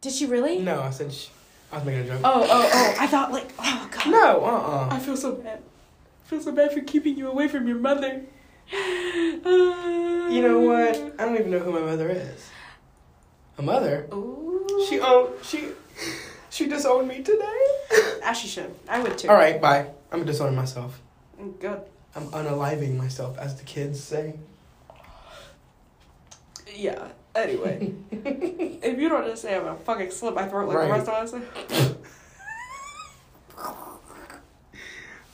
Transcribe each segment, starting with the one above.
Did she really? No, I said she, I was making a joke. Oh, oh, oh. I thought, like, oh, God. No, uh, uh I feel so bad. I feel so bad for keeping you away from your mother. You know what? I don't even know who my mother is. A mother? Ooh. She owned. She. She disowned me today. As she should. I would too. All right, bye. I'm disowning myself. Good. I'm unaliving myself, as the kids say. Yeah. Anyway, if you don't just say I'm gonna fucking slit my throat like Right. the rest of us.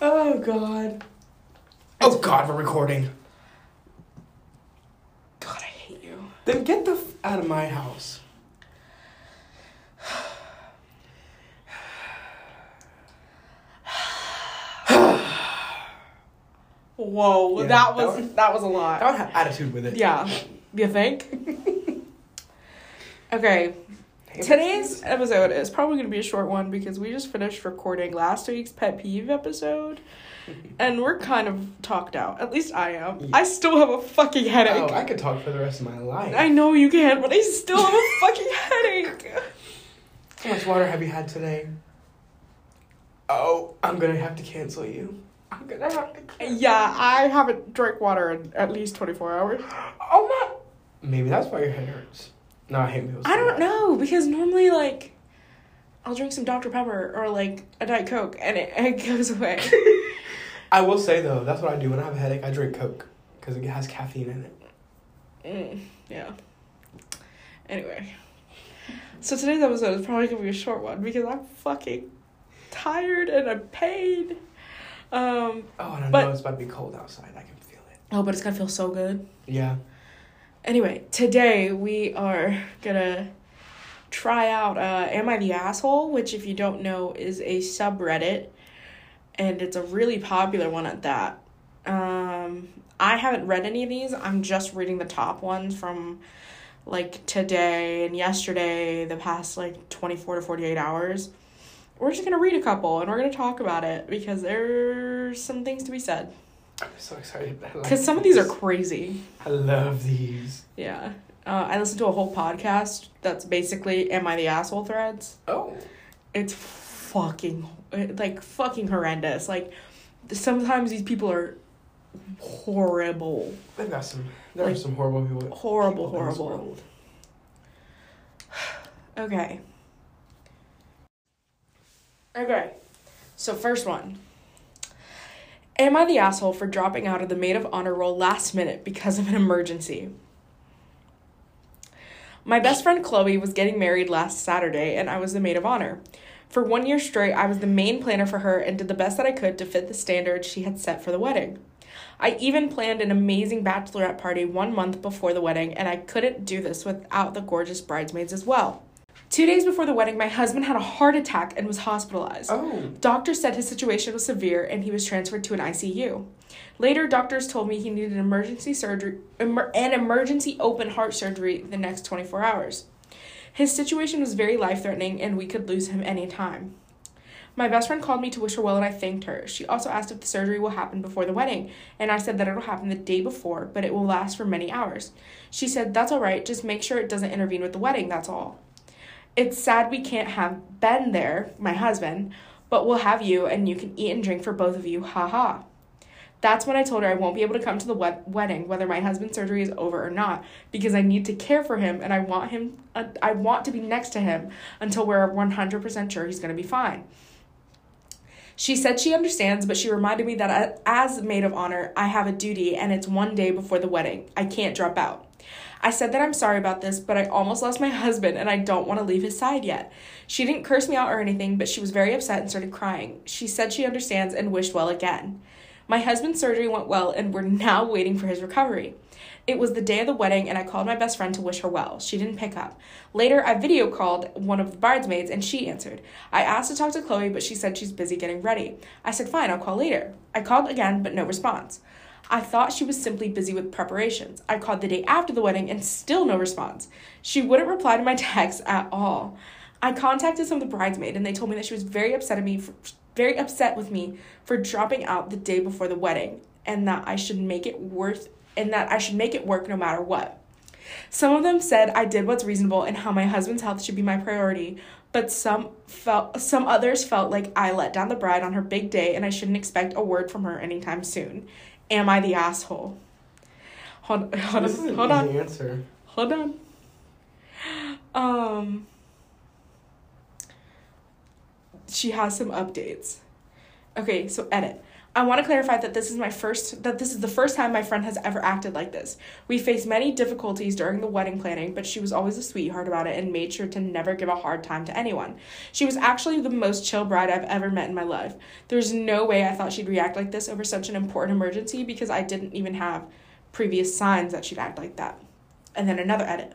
Oh God. Oh God, we're recording. God, I hate you. Then get the f- out of my house. Whoa, Yeah, that that was that was a lot. I don't have attitude with it. Yeah, you think? okay, today's episode is probably going to be a short one because we just finished recording last week's pet peeve episode, and we're kind of talked out. At least I am. Yeah. I still have a fucking headache. Oh. I could talk for the rest of my life. I know you can, but I still have a fucking headache. How much water have you had today? Oh, I'm gonna have to cancel you. I'm gonna have to. Cancel. Yeah, I haven't drank water in at least twenty four hours. Oh my. Maybe that's why your head hurts. No, I hate. I don't know because normally like I'll drink some Dr Pepper or like a Diet Coke and it, it goes away. I will say though, that's what I do when I have a headache. I drink Coke because it has caffeine in it. Mm, yeah. Anyway, so today's episode is probably gonna be a short one because I'm fucking tired and I'm paid. Um. Oh, and I But- know it's about to be cold outside. I can feel it. Oh, but it's gonna feel so good. Yeah. Anyway, today we are gonna try out uh, Am I the Asshole, which, if you don't know, is a subreddit, and it's a really popular one at that. Um, I haven't read any of these, I'm just reading the top ones from like today and yesterday, the past like 24 to 48 hours. We're just gonna read a couple and we're gonna talk about it because there's some things to be said. I'm so excited. I like Because some of these are crazy. I love these. Yeah. Uh, I listened to a whole podcast that's basically Am I the Asshole threads. Oh. It's fucking, like, fucking horrendous. Like, sometimes these people are horrible. They've got some. There Like, are some horrible people. Horrible, people horrible. Okay. Okay. So, first one. Am I the asshole for dropping out of the maid of honor role last minute because of an emergency? My best friend Chloe was getting married last Saturday, and I was the maid of honor. For one year straight, I was the main planner for her and did the best that I could to fit the standards she had set for the wedding. I even planned an amazing bachelorette party one month before the wedding, and I couldn't do this without the gorgeous bridesmaids as well. Two days before the wedding, my husband had a heart attack and was hospitalized. Oh. Doctors said his situation was severe and he was transferred to an ICU. Later, doctors told me he needed an emergency surgery, emer- an emergency open heart surgery the next 24 hours. His situation was very life threatening and we could lose him any time. My best friend called me to wish her well and I thanked her. She also asked if the surgery will happen before the wedding, and I said that it'll happen the day before, but it will last for many hours. She said, That's all right, just make sure it doesn't intervene with the wedding, that's all. It's sad we can't have Ben there, my husband, but we'll have you and you can eat and drink for both of you, ha ha. That's when I told her I won't be able to come to the wed- wedding whether my husband's surgery is over or not because I need to care for him and I want him uh, I want to be next to him until we're 100% sure he's going to be fine. She said she understands, but she reminded me that a- as maid of honor, I have a duty and it's one day before the wedding. I can't drop out. I said that I'm sorry about this, but I almost lost my husband and I don't want to leave his side yet. She didn't curse me out or anything, but she was very upset and started crying. She said she understands and wished well again. My husband's surgery went well and we're now waiting for his recovery. It was the day of the wedding and I called my best friend to wish her well. She didn't pick up. Later, I video called one of the bridesmaids and she answered. I asked to talk to Chloe, but she said she's busy getting ready. I said, fine, I'll call later. I called again, but no response. I thought she was simply busy with preparations. I called the day after the wedding and still no response. She wouldn't reply to my texts at all. I contacted some of the bridesmaids and they told me that she was very upset at me for, very upset with me for dropping out the day before the wedding and that I should make it worth and that I should make it work no matter what. Some of them said I did what's reasonable and how my husband's health should be my priority, but some felt some others felt like I let down the bride on her big day and I shouldn't expect a word from her anytime soon. Am I the asshole? Hold, hold this is on. an Hold on. answer. Hold on. Um she has some updates. Okay, so edit. I want to clarify that this is my first that this is the first time my friend has ever acted like this. We faced many difficulties during the wedding planning, but she was always a sweetheart about it and made sure to never give a hard time to anyone. She was actually the most chill bride I've ever met in my life. There's no way I thought she'd react like this over such an important emergency because I didn't even have previous signs that she'd act like that. And then another edit.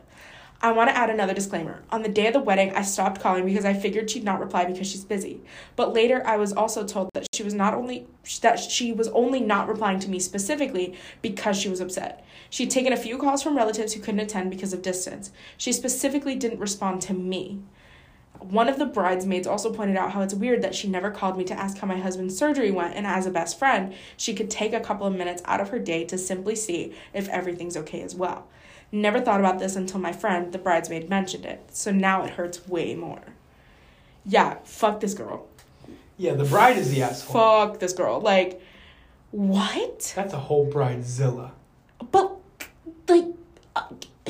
I want to add another disclaimer. On the day of the wedding, I stopped calling because I figured she'd not reply because she's busy. But later, I was also told that she was not only that she was only not replying to me specifically because she was upset. She'd taken a few calls from relatives who couldn't attend because of distance. She specifically didn't respond to me. One of the bridesmaids also pointed out how it's weird that she never called me to ask how my husband's surgery went, and as a best friend, she could take a couple of minutes out of her day to simply see if everything's okay as well. Never thought about this until my friend, the bridesmaid, mentioned it, so now it hurts way more. Yeah, fuck this girl. Yeah, the bride is the asshole. Fuck this girl. Like, what? That's a whole bridezilla. But, like, uh,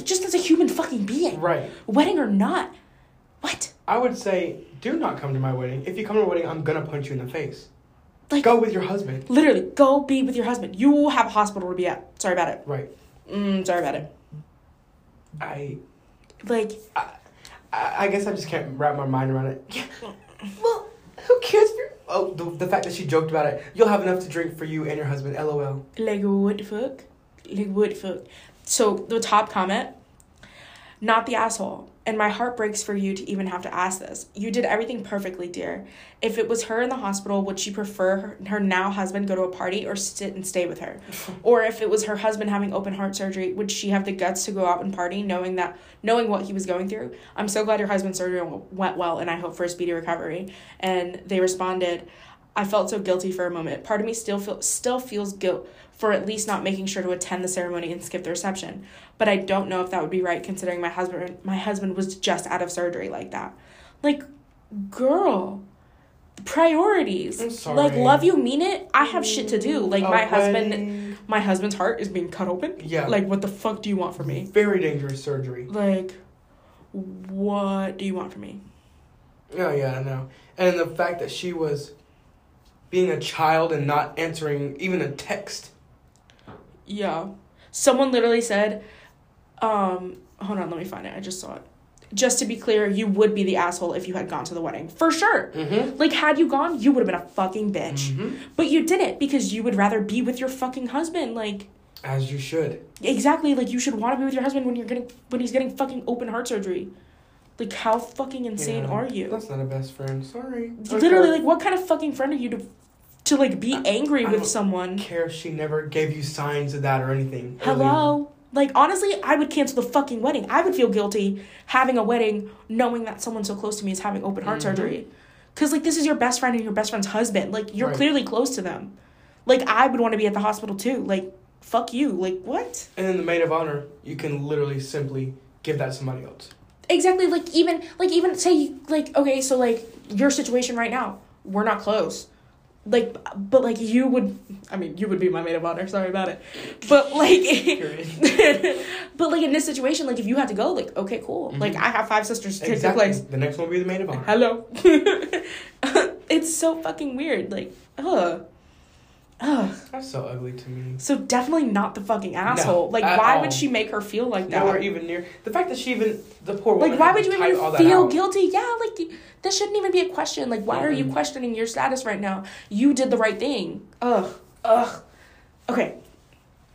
just as a human fucking being, Right. wedding or not, what? I would say, do not come to my wedding. If you come to my wedding, I'm gonna punch you in the face. Like, Go with your husband. literally, go be with your husband. You will have a hospital to be at. Sorry about it. Right. Mm, sorry about it. I, Like, I, I guess I just can't wrap my mind around it. Well, who cares? You're, oh, the, the fact that she joked about it. You'll have enough to drink for you and your husband. LOL. like what the fuck? Like what the fuck? So the top comment, not the asshole. And my heart breaks for you to even have to ask this. You did everything perfectly, dear. If it was her in the hospital, would she prefer her, her now husband go to a party or sit and stay with her? or if it was her husband having open heart surgery, would she have the guts to go out and party knowing that knowing what he was going through? I'm so glad your husband's surgery went well and I hope for a speedy recovery. And they responded, I felt so guilty for a moment. Part of me still feel still feels guilt for at least not making sure to attend the ceremony and skip the reception. But I don't know if that would be right considering my husband my husband was just out of surgery like that. Like girl, priorities. I'm sorry. Like love you mean it? I have shit to do. Like my husband my husband's heart is being cut open. Yeah. Like what the fuck do you want from me? Very dangerous surgery. Like what do you want from me? Oh yeah, I know. And the fact that she was being a child and not answering even a text. Yeah. Someone literally said, um, hold on, let me find it. I just saw it. Just to be clear, you would be the asshole if you had gone to the wedding. For sure. Mm-hmm. Like, had you gone, you would have been a fucking bitch. hmm But you didn't because you would rather be with your fucking husband. Like, As you should. exactly. Like, you should want to be with your husband when you're getting, when he's getting fucking open heart surgery. Like, how fucking insane Yeah, are you? That's not a best friend. Sorry. Literally, care- like, what kind of fucking friend are you to, to like, be I- angry I with don't someone? care if she never gave you signs of that or anything. earlier. Hello? Like, honestly, I would cancel the fucking wedding. I would feel guilty having a wedding knowing that someone so close to me is having open heart Mhm. surgery. Because, like, this is your best friend and your best friend's husband. Like, you're Right. clearly close to them. Like, I would want to be at the hospital too. Like, fuck you. Like, what? And then the maid of honor, you can literally simply give that to somebody else. Exactly. Like, even, like, even say, like, okay, so, like, your situation right now, we're not close. Like, but, like, you would, I mean, you would be my maid of honor. Sorry about it. But, like, but like in this situation, like if you had to go, like okay, cool. Like Mhm. I have five sisters to take exactly. the place. The next one will be the maid of honor. Hello. it's so fucking weird. Like, ugh. Ugh. That's so ugly to me. So definitely not the fucking asshole. like why all. would she make her feel like that? Nowhere even near the fact that she even the poor woman. like why would you even feel guilty? Yeah, like this shouldn't even be a question. Like why are you questioning your status right now? You did the right thing. Ugh. Ugh. Okay.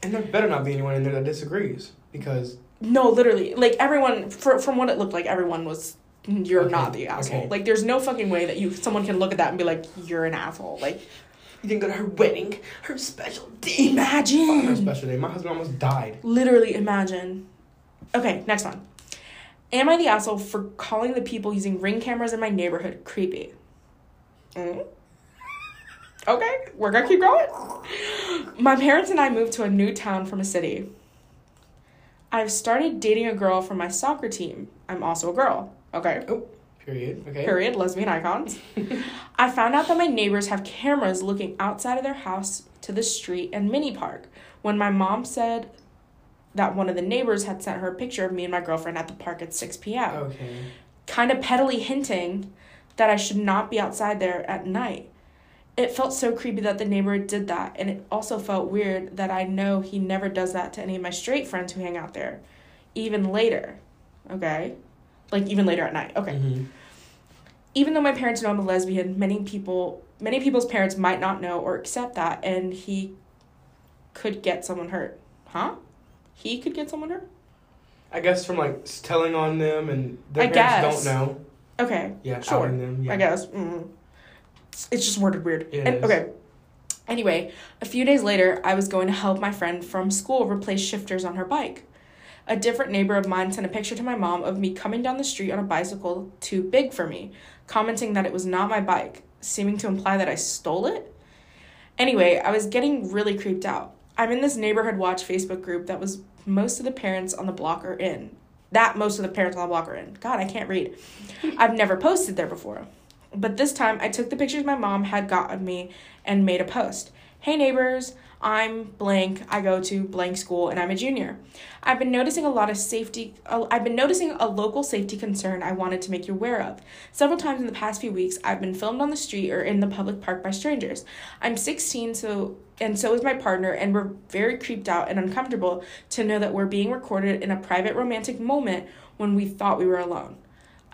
And there better not be anyone in there that disagrees because No, literally, like everyone, for, from what it looked like, everyone was. You're Okay, not the asshole. okay. Like, there's no fucking way that you someone can look at that and be like, "You're an asshole." Like, you didn't go to her wedding, her special day. Fuck her imagine. special day. My husband almost died. Literally, imagine. Okay, next one. Am I the asshole for calling the people using ring cameras in my neighborhood creepy? Mm. Okay, we're gonna keep going. My parents and I moved to a new town from a city. I've started dating a girl from my soccer team. I'm also a girl. Okay. Period. Okay. Period. Lesbian icons. I found out that my neighbors have cameras looking outside of their house to the street and mini park. When my mom said that one of the neighbors had sent her a picture of me and my girlfriend at the park at 6 p.m., Okay. kind of pettily hinting that I should not be outside there at night. It felt so creepy that the neighbor did that, and it also felt weird that I know he never does that to any of my straight friends who hang out there, even later. Okay? Like, even later at night. Okay Mhm. even though my parents know I'm a lesbian, many people many people's parents might not know or accept that and he could get someone hurt. Huh? He could get someone hurt? I guess from like telling on them and their I parents guess. don't know. Okay. Yeah, Sure. them. Yeah. I guess. Mm. It's- just worded weird. It and, is. okay. Anyway, a few days later, I was going to help my friend from school replace shifters on her bike. A different neighbor of mine sent a picture to my mom of me coming down the street on a bicycle too big for me, commenting that it was not my bike, seeming to imply that I stole it. Anyway, I was getting really creeped out. I'm in this neighborhood watch Facebook group that was most of the parents on the block are in. That most of the parents on the block are in. God, I can't read. I've never posted there before. But this time I took the pictures my mom had got of me and made a post. Hey neighbors, I'm blank. I go to blank school and I'm a junior. I've been noticing a lot of safety uh, I've been noticing a local safety concern I wanted to make you aware of. Several times in the past few weeks I've been filmed on the street or in the public park by strangers. I'm 16 so and so is my partner and we're very creeped out and uncomfortable to know that we're being recorded in a private romantic moment when we thought we were alone.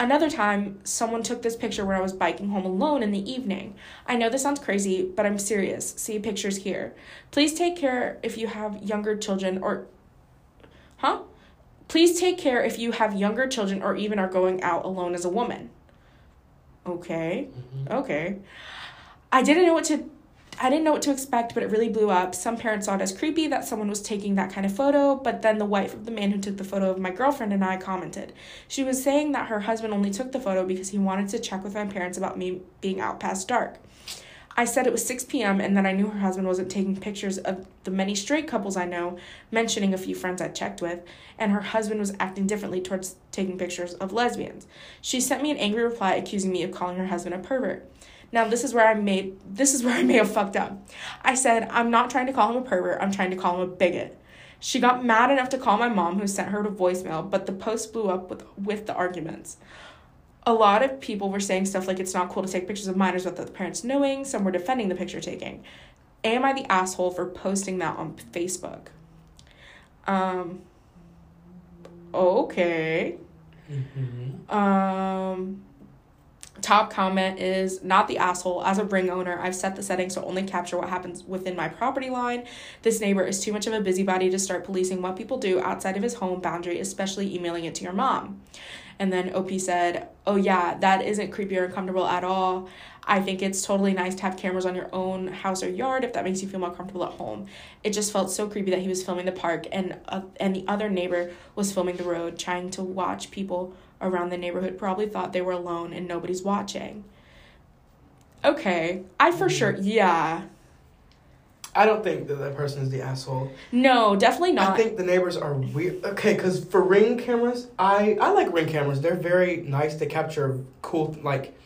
Another time, someone took this picture where I was biking home alone in the evening. I know this sounds crazy, but I'm serious. See pictures here. Please take care if you have younger children or. Huh? Please take care if you have younger children or even are going out alone as a woman. Okay. Mhm. Okay. I didn't know what to I didn't know what to expect, but it really blew up. Some parents saw it as creepy that someone was taking that kind of photo, but then the wife of the man who took the photo of my girlfriend and I commented. She was saying that her husband only took the photo because he wanted to check with my parents about me being out past dark. I said it was 6 p.m. and that I knew her husband wasn't taking pictures of the many straight couples I know, mentioning a few friends I checked with, and her husband was acting differently towards taking pictures of lesbians. She sent me an angry reply accusing me of calling her husband a pervert. Now this is where I made this is where I may have fucked up. I said, I'm not trying to call him a pervert, I'm trying to call him a bigot. She got mad enough to call my mom who sent her to voicemail, but the post blew up with with the arguments. A lot of people were saying stuff like it's not cool to take pictures of minors without the parents knowing, some were defending the picture taking. Am I the asshole for posting that on Facebook? Um okay. Mhm. Um, top comment is not the asshole. As a ring owner, I've set the settings to only capture what happens within my property line. This neighbor is too much of a busybody to start policing what people do outside of his home boundary, especially emailing it to your mom. And then OP said, Oh, yeah, that isn't creepy or uncomfortable at all. I think it's totally nice to have cameras on your own house or yard if that makes you feel more comfortable at home. It just felt so creepy that he was filming the park and uh, and the other neighbor was filming the road, trying to watch people around the neighborhood. Probably thought they were alone and nobody's watching. Okay, I for mm-hmm. sure, yeah, I don't think that that person is the asshole. no, definitely not. I think the neighbors are weird. Okay, because for ring cameras, I I like ring cameras. They're very nice. They capture cool like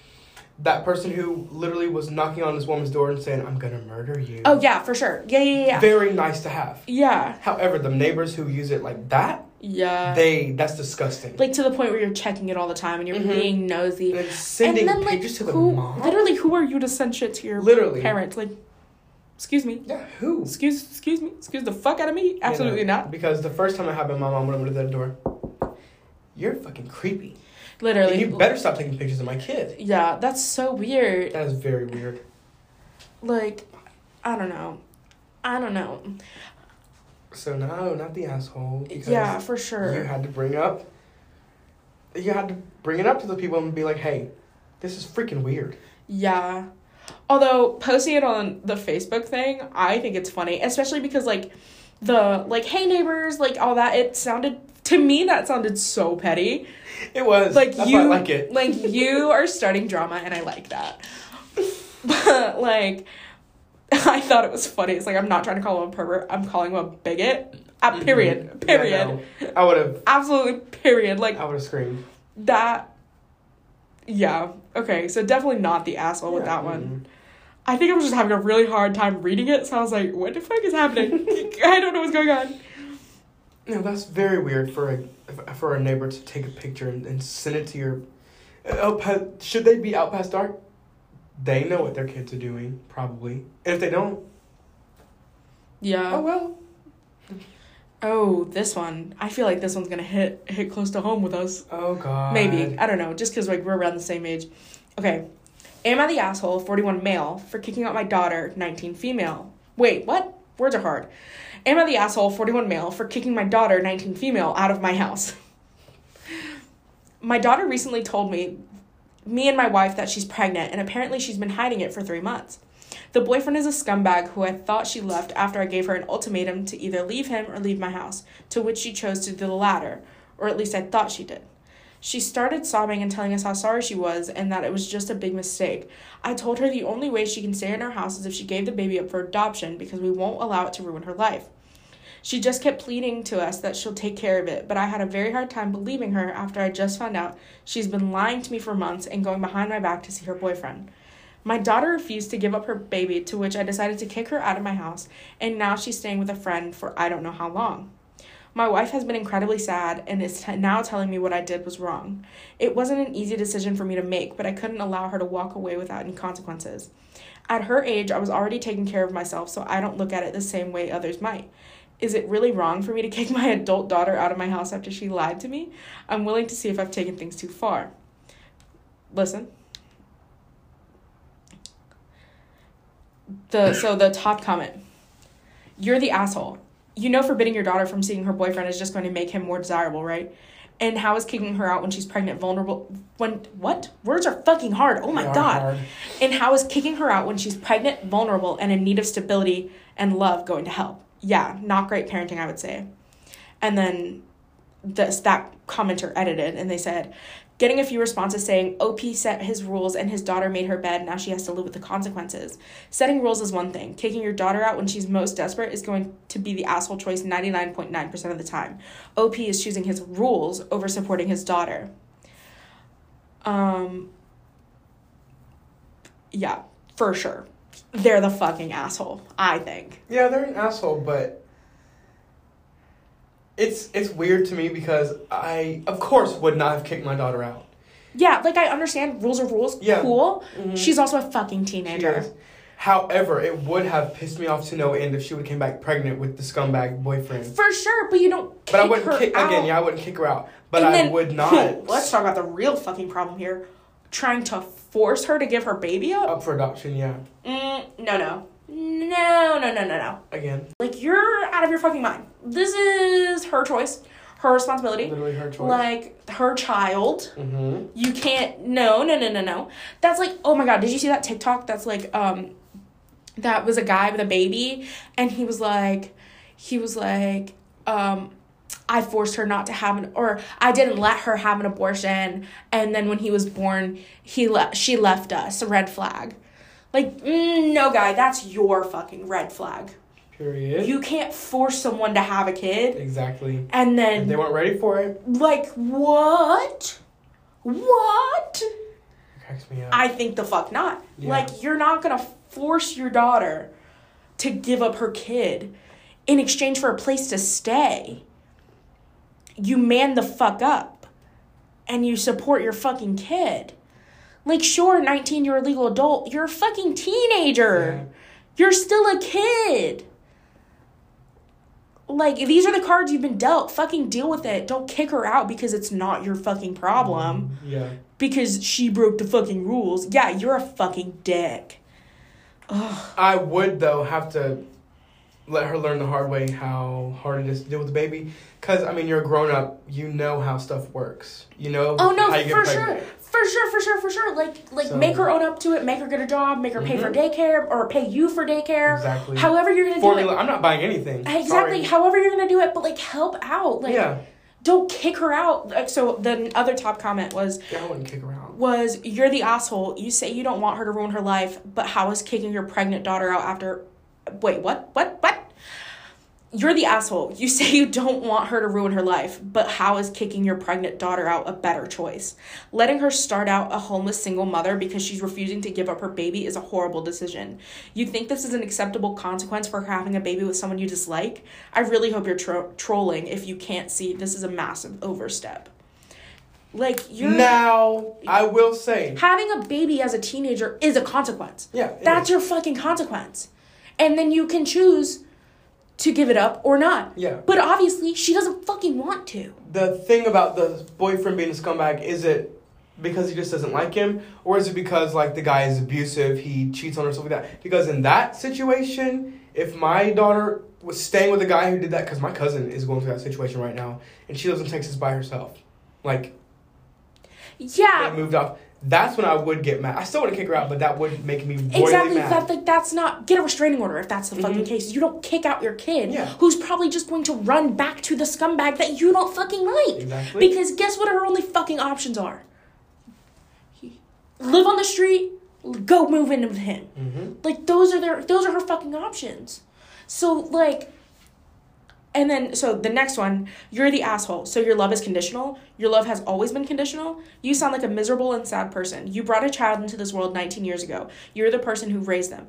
that person who literally was knocking on this woman's door and saying, "I'm gonna murder you." oh yeah, for sure, yeah, yeah, yeah, Very nice to have. yeah, However, the neighbors who use it like that, yeah. they that's disgusting. like to the point where you're checking it all the time and you're Mhm. being nosy. and sending and then like pictures to the mom. literally who are you to send shit to your Literally. parents? Like, excuse me, Yeah, who? excuse excuse me, excuse the fuck out of me. Absolutely You know, not. Because the first time I happened, my mom went over to that door. You're fucking creepy. Literally, And you better stop taking pictures of my kid. yeah, that's so weird. That is very weird. Like, I don't know, I don't know. So no, not the asshole. Because Yeah, for sure. You had to bring up. You had to bring it up to the people and be like, "Hey, this is freaking weird." Yeah. Although posting it on the Facebook thing, I think it's funny, especially because like the like hey neighbors, like all that it sounded to me that sounded so petty. It was Like That's you like it. like you are starting drama and I like that. But like I thought it was funny. It's like I'm not trying to call him a pervert. I'm calling him a bigot. Uh, period. Mhm. Period. Yeah, no. I would have. Absolutely. Period. Like I would have screamed. that. Yeah. Okay. So definitely not the asshole with that one. mhm. I think I was just having a really hard time reading it, so I was like, "What the fuck is happening? I don't know what's going on." No, that's very weird for a for a neighbor to take a picture and, and send it to your. Oh, pa- should they be out past dark? They know what their kids are doing, probably. And if they don't, Yeah. oh well. Oh, this one. I feel like this one's gonna hit hit close to home with us. Oh god. Maybe I don't know. Just because like we're around the same age. Okay. Am I the asshole? Forty one male for kicking out my daughter. Nineteen female. Wait, what? Words are hard. Am I the asshole? Forty one male for kicking my daughter. Nineteen female out of my house. My daughter recently told me, me and my wife, that she's pregnant, and apparently she's been hiding it for three months. The boyfriend is a scumbag who I thought she left after I gave her an ultimatum to either leave him or leave my house, to which she chose to do the latter, or at least I thought she did. She started sobbing and telling us how sorry she was and that it was just a big mistake. I told her the only way she can stay in our house is if she gave the baby up for adoption because we won't allow it to ruin her life. She just kept pleading to us that she'll take care of it, but I had a very hard time believing her after I just found out she's been lying to me for months and going behind my back to see her boyfriend. My daughter refused to give up her baby, to which I decided to kick her out of my house, and now she's staying with a friend for I don't know how long. My wife has been incredibly sad and is t- now telling me what I did was wrong. It wasn't an easy decision for me to make, but I couldn't allow her to walk away without any consequences. At her age, I was already taking care of myself, so I don't look at it the same way others might. Is it really wrong for me to kick my adult daughter out of my house after she lied to me? I'm willing to see if I've taken things too far. Listen. The so the top comment. You're the asshole. You know forbidding your daughter from seeing her boyfriend is just going to make him more desirable, right? And how is kicking her out when she's pregnant vulnerable when what? Words are fucking hard. Oh my god. hard. And how is kicking her out when she's pregnant, vulnerable, and in need of stability and love going to help? Yeah, not great parenting, I would say. And then this that commenter edited and they said, getting a few responses saying OP set his rules and his daughter made her bed, now she has to live with the consequences. Setting rules is one thing. Kicking your daughter out when she's most desperate is going to be the asshole choice 99.9% of the time. OP is choosing his rules over supporting his daughter. Um yeah, for sure. They're the fucking asshole, I think. Yeah, they're an asshole, but it's it's weird to me because I, of course, would not have kicked my daughter out. Yeah, like I understand rules are rules. Yeah. Cool. Mhm. She's also a fucking teenager. However, it would have pissed me off to no end if she would have came back pregnant with the scumbag boyfriend. For sure, but you don't But I wouldn't kick out. again. Yeah, I wouldn't kick her out. But And I then- would not. Let's talk about the real fucking problem here. Trying to force her to give her baby up? up for adoption. Yeah, Mm, no, no. No, no, no, no, no. again, Like, you're out of your fucking mind. This is her choice, her responsibility. literally her choice. Like, her child. mm-hmm. You can't no no no no no. That's like oh my god, did you see that TikTok that's like um that was a guy with a baby and he was like he was like um I forced her not to have an or I didn't let her have an abortion and then when he was born he left she left us a red flag. Like mm, no guy, that's your fucking red flag. Period. You can't force someone to have a kid exactly. and If then they weren't ready for it, like what? What? it cracks me up. I think the fuck not. Yeah. Like you're not gonna force your daughter to give up her kid in exchange for a place to stay. You man the fuck up and you support your fucking kid. Like sure, 19 you're a legal adult, you're a fucking teenager. You're still a kid. Like these are the cards you've been dealt. Fucking deal with it. Don't kick her out because it's not your fucking problem mm-hmm. yeah. because she broke the fucking rules. Yeah, you're a fucking dick. Ugh. I would though have to let her learn the hard way how hard it is to deal with the baby. Cause I mean, you're a grown up. You know how stuff works. You know. Oh no, how you get for sure, for sure, for sure, for sure. Like, like So- make her own up to it. Make her get a job. Make her pay for Mhm. daycare or pay you for daycare. Exactly. However you're gonna do it. I'm not buying anything. Exactly. Sorry. However you're gonna do it, but like help out. Like, yeah. don't kick her out. Like, so the other top comment was Yeah, I wouldn't kick her out. was you're the asshole. You say you don't want her to ruin her life, but how is kicking your pregnant daughter out after? Wait, what? What? What? you're the asshole. You say you don't want her to ruin her life, but how is kicking your pregnant daughter out a better choice? Letting her start out a homeless single mother because she's refusing to give up her baby is a horrible decision. You think this is an acceptable consequence for having a baby with someone you dislike? I really hope you're tro- trolling if you can't see this is a massive overstep. Like you're Now, I will say, having a baby as a teenager is a consequence. Yeah, That's is. your fucking consequence. And then you can choose to give it up or not. Yeah. But obviously, she doesn't fucking want to. the thing about the boyfriend being a scumbag is it because he just doesn't like him, or is it because like the guy is abusive, he cheats on her, stuff like that? Because in that situation, if my daughter was staying with a guy who did that, because my cousin is going through that situation right now, and she lives in Texas by herself, like Yeah. they moved off. That's when I would get mad. I still wouldn't kick her out, but that would make me royally Exactly. mad. That like that's not get a restraining order if that's the fucking Mhm. case. You don't kick out your kid Yeah. who's probably just going to run back to the scumbag that you don't fucking like. Exactly. Because guess what her only fucking options are? Live on the street, go move in with him. hmm Like those are their those are her fucking options. So like and then so the next one, you're the asshole. So your love is conditional. Your love has always been conditional. You sound like a miserable and sad person. You brought a child into this world 19 years ago. You're the person who raised them.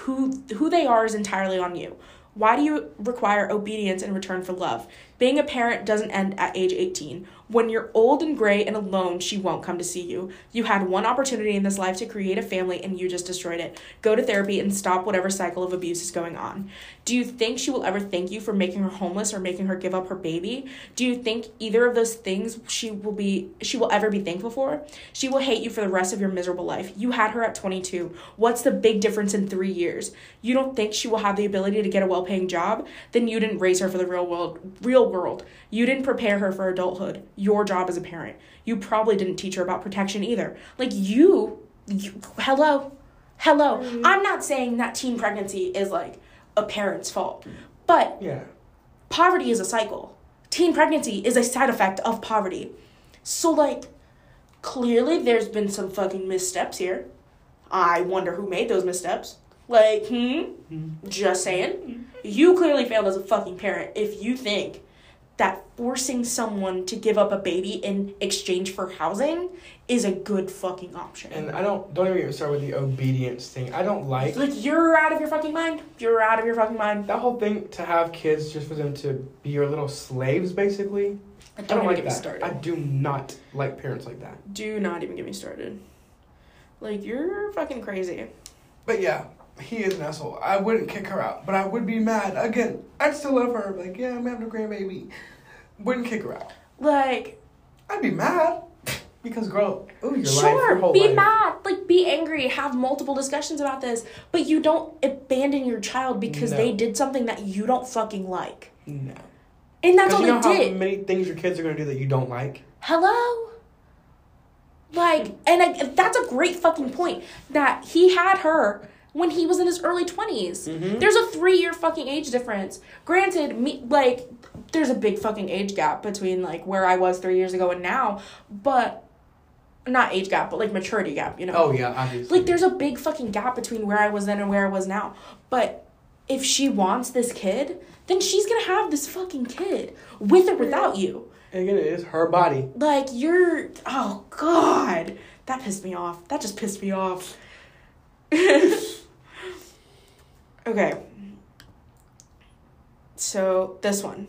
Who who they are is entirely on you. Why do you require obedience in return for love? Being a parent doesn't end at age 18. When you're old and gray and alone, she won't come to see you. You had one opportunity in this life to create a family and you just destroyed it. Go to therapy and stop whatever cycle of abuse is going on. Do you think she will ever thank you for making her homeless or making her give up her baby? Do you think either of those things she will be she will ever be thankful for? She will hate you for the rest of your miserable life. You had her at 22. What's the big difference in 3 years? You don't think she will have the ability to get a well-paying job? Then you didn't raise her for the real world real world. You didn't prepare her for adulthood. Your job as a parent. You probably didn't teach her about protection either. Like you, you hello. Hello. I'm not saying that teen pregnancy is like a parent's fault. But Yeah. poverty is a cycle. Teen pregnancy is a side effect of poverty. So, like, clearly there's been some fucking missteps here. I wonder who made those missteps. Like, hmm? Just saying. You clearly failed as a fucking parent if you think that forcing someone to give up a baby in exchange for housing is a good fucking option. And I don't don't even started with the obedience thing. I don't like like, you're out of your fucking mind. You're out of your fucking mind. that whole thing to have kids just for them to be your little slaves, basically. I Don't don't even like get me that. started. I do not like parents like that. Do not even get me started. Like, you're fucking crazy. But yeah, he is an asshole. I wouldn't kick her out, but I would be mad. Again, I'd still love her. Like, yeah, I'm having a grandbaby. Wouldn't kick her out. Like, I'd be mad because, girl, ooh, your life, sure, your whole be life. mad, like be angry, have multiple discussions about this, but you don't abandon your child because No. they did something that you don't fucking like. No. And that's all you they know how did. many things your kids are gonna do that you don't like. Hello? Like, and I, that's a great fucking point that he had her when he was in his early 20s. Mhm. There's a three year fucking age difference. Granted, me, like, there's a big fucking age gap between, like, where I was three years ago and now, but not age gap, but like maturity gap, you know? Oh yeah, obviously. Like, there's a big fucking gap between where I was then and where I was now. But if she wants this kid, then she's gonna have this fucking kid with or without you. Again, it is her body. Like you're oh god. That pissed me off. That just pissed me off. okay. So this one.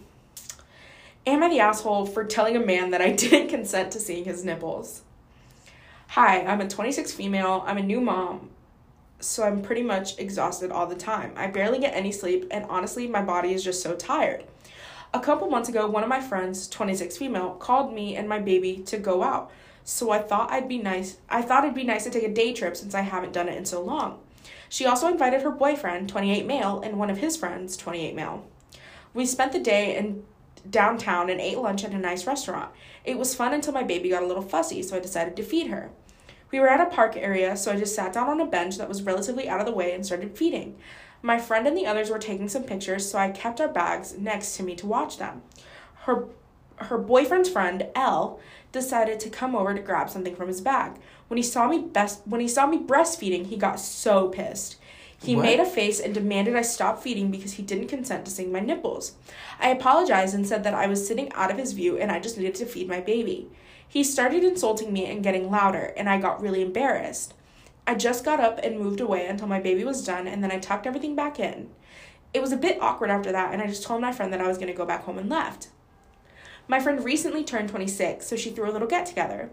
Am I the asshole for telling a man that I didn't consent to seeing his nipples? Hi, I'm a 26 female. I'm a new mom. So I'm pretty much exhausted all the time. I barely get any sleep, and honestly, my body is just so tired. A couple months ago, one of my friends, 26 female, called me and my baby to go out. So I thought I'd be nice. I thought it'd be nice to take a day trip since I haven't done it in so long. She also invited her boyfriend, 28 male, and one of his friends, 28 male. We spent the day in downtown and ate lunch at a nice restaurant. It was fun until my baby got a little fussy, so I decided to feed her. We were at a park area, so I just sat down on a bench that was relatively out of the way and started feeding. My friend and the others were taking some pictures, so I kept our bags next to me to watch them. Her her boyfriend's friend, L, decided to come over to grab something from his bag. When he saw me best when he saw me breastfeeding, he got so pissed. He What? made a face and demanded I stop feeding because he didn't consent to seeing my nipples. I apologized and said that I was sitting out of his view and I just needed to feed my baby. He started insulting me and getting louder, and I got really embarrassed. I just got up and moved away until my baby was done, and then I tucked everything back in. It was a bit awkward after that, and I just told my friend that I was going to go back home and left. My friend recently turned 26, so she threw a little get together.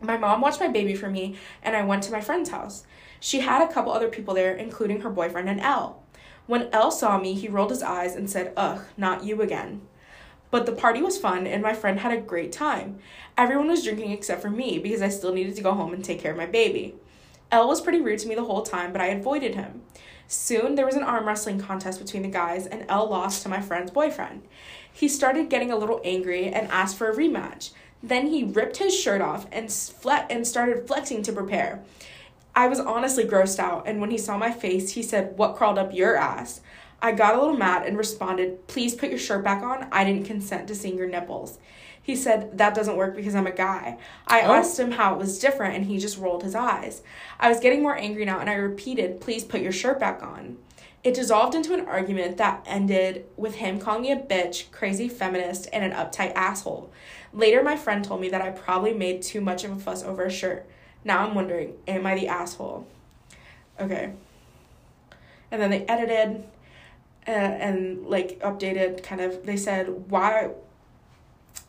My mom watched my baby for me, and I went to my friend's house. She had a couple other people there, including her boyfriend and Elle. When Elle saw me, he rolled his eyes and said, Ugh, not you again. But the party was fun, and my friend had a great time. Everyone was drinking except for me because I still needed to go home and take care of my baby. Elle was pretty rude to me the whole time, but I avoided him. Soon there was an arm wrestling contest between the guys, and Elle lost to my friend's boyfriend. He started getting a little angry and asked for a rematch. Then he ripped his shirt off and fle- and started flexing to prepare. I was honestly grossed out, and when he saw my face, he said, What crawled up your ass? I got a little mad and responded, Please put your shirt back on. I didn't consent to seeing your nipples. He said, That doesn't work because I'm a guy. I Oh. asked him how it was different, and he just rolled his eyes. I was getting more angry now, and I repeated, Please put your shirt back on. It dissolved into an argument that ended with him calling me a bitch, crazy feminist, and an uptight asshole. Later, my friend told me that I probably made too much of a fuss over a shirt. Now I'm wondering, am I the asshole? Okay. And then they edited uh, and like updated kind of, they said, why?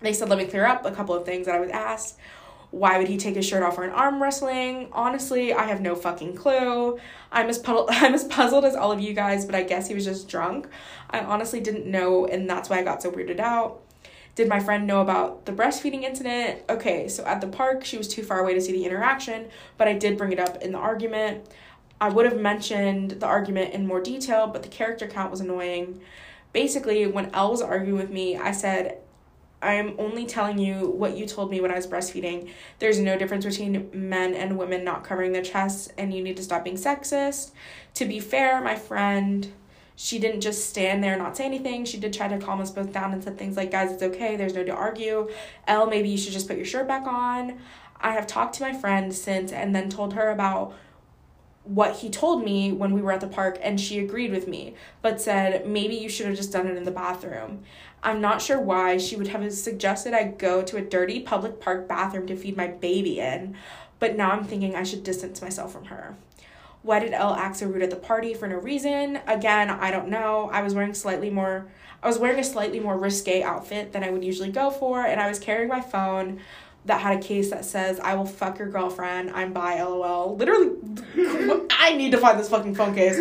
They said, let me clear up a couple of things that I was asked. Why would he take his shirt off for an arm wrestling? Honestly, I have no fucking clue. I'm as puddled, I'm as puzzled as all of you guys, but I guess he was just drunk. I honestly didn't know, and that's why I got so weirded out. Did my friend know about the breastfeeding incident? Okay, so at the park, she was too far away to see the interaction, but I did bring it up in the argument. I would have mentioned the argument in more detail, but the character count was annoying. Basically, when Elle was arguing with me, I said, I'm only telling you what you told me when I was breastfeeding. There's no difference between men and women not covering their chests, and you need to stop being sexist. To be fair, my friend, she didn't just stand there and not say anything. She did try to calm us both down and said things like, guys, it's okay. There's no to argue. Elle, maybe you should just put your shirt back on. I have talked to my friend since and then told her about what he told me when we were at the park and she agreed with me but said maybe you should have just done it in the bathroom i'm not sure why she would have suggested i go to a dirty public park bathroom to feed my baby in but now i'm thinking i should distance myself from her why did Elle act so rude at the party for no reason? Again, I don't know. I was wearing slightly more I was wearing a slightly more risque outfit than I would usually go for, and I was carrying my phone that had a case that says I will fuck your girlfriend, I'm bi lol. Literally I need to find this fucking phone case.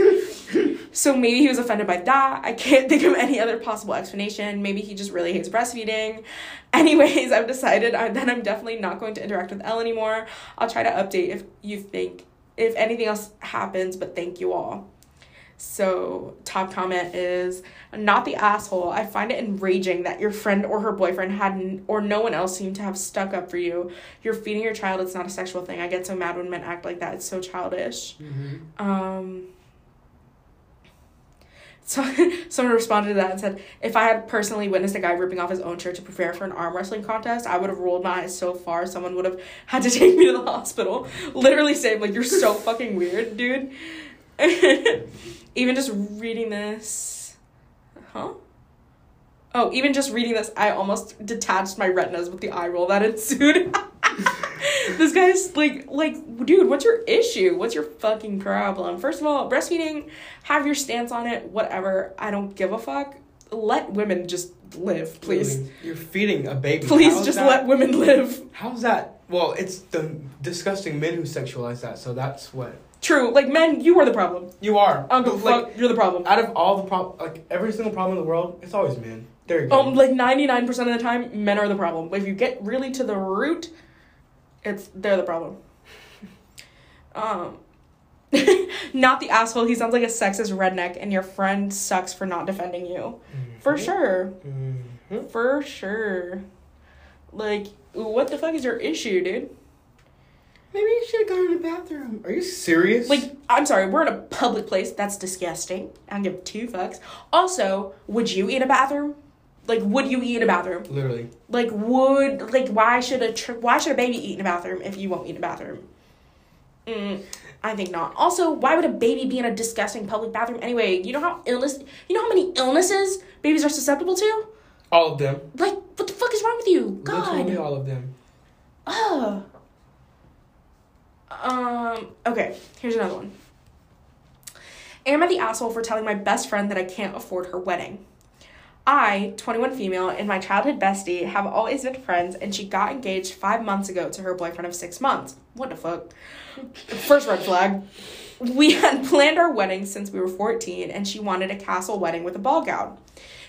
So maybe he was offended by that. I can't think of any other possible explanation. Maybe he just really hates breastfeeding. Anyways, I've decided that I'm definitely not going to interact with Elle anymore. I'll try to update if you think if anything else happens, but thank you all. So, top comment is not the asshole. I find it enraging that your friend or her boyfriend hadn't, or no one else seemed to have stuck up for you. You're feeding your child, it's not a sexual thing. I get so mad when men act like that. It's so childish. Um, so someone responded to that and said, if I had personally witnessed a guy ripping off his own shirt to prepare for an arm wrestling contest, I would have rolled my eyes so far someone would have had to take me to the hospital. Literally saying like you're so fucking weird, dude. even just reading this, huh? Oh, even just reading this, I almost detached my retinas with the eye roll that ensued. This guy's like like dude what's your issue what's your fucking problem first of all breastfeeding have your stance on it whatever i don't give a fuck let women just live please You're feeding a baby. please How's just that- let women live How's that? Well, it's the disgusting men who sexualize that. So that's what true like men you are the problem you are. i don't give a Like, fuck you're the problem Out of all the prob, like every single problem in the world, it's always men. There you go. um like 99% of the time men are the problem But if you get really to the root it's they're the problem. Um not the asshole. He sounds like a sexist redneck and your friend sucks for not defending you. For Mhm. sure. Mhm. for sure. Like what the fuck is your issue dude? Maybe you should have gone in the bathroom. Are you serious? like i'm sorry we're in a public place. That's disgusting. I don't give two fucks. Also would you eat in a bathroom like would you eat in a bathroom literally. Like would like why should a tr- why should a baby eat in a bathroom if you won't eat in a bathroom? Mm, I think not. Also, why would a baby be in a disgusting public bathroom anyway? You know how illness you know how many illnesses babies are susceptible to? All of them. Like, what the fuck is wrong with you? God. Literally all of them. Ugh. Um, okay, here's another one. Am I the asshole for telling my best friend that I can't afford her wedding? I, 21 female, and my childhood bestie have always been friends, and she got engaged five months ago to her boyfriend of six months. What the fuck? First red flag. We had planned our wedding since we were 14, and she wanted a castle wedding with a ball gown.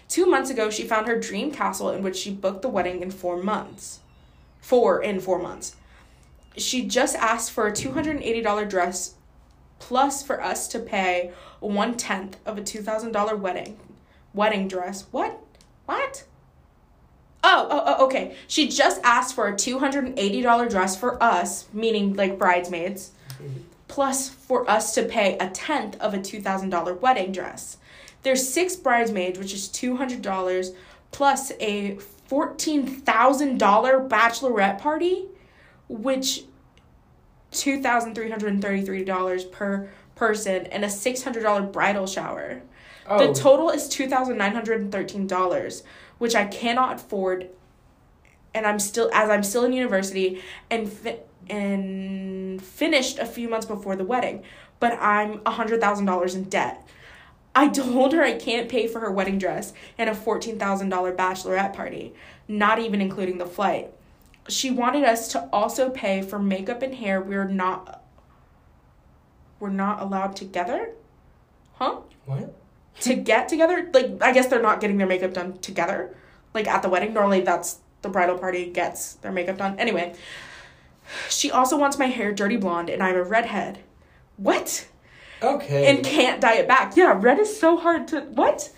Two months ago, she found her dream castle in which she booked the wedding in four months. Four in four months. She just asked for a $280 dress plus for us to pay one tenth of a $2,000 wedding wedding dress. What? What? Oh, oh, oh, okay. She just asked for a $280 dress for us, meaning like bridesmaids, plus for us to pay a tenth of a $2,000 wedding dress. There's six bridesmaids, which is $200, plus a $14,000 bachelorette party, which $2,333 per person, and a $600 bridal shower. Oh, The total is two thousand nine hundred and thirteen dollars, which I cannot afford, and I'm still as I'm still in university and fi- and finished a few months before the wedding, but I'm a hundred thousand dollars in debt. I told her I can't pay for her wedding dress and a fourteen thousand dollar bachelorette party, not even including the flight. She wanted us to also pay for makeup and hair. We're not. We're not allowed together, huh? what? To get together. Like I guess they're not getting their makeup done together, like at the wedding. Normally that's the bridal party gets their makeup done. Anyway, she also wants my hair dirty blonde and I'm a redhead. What? Okay. And can't dye it back. Yeah, red is so hard to what?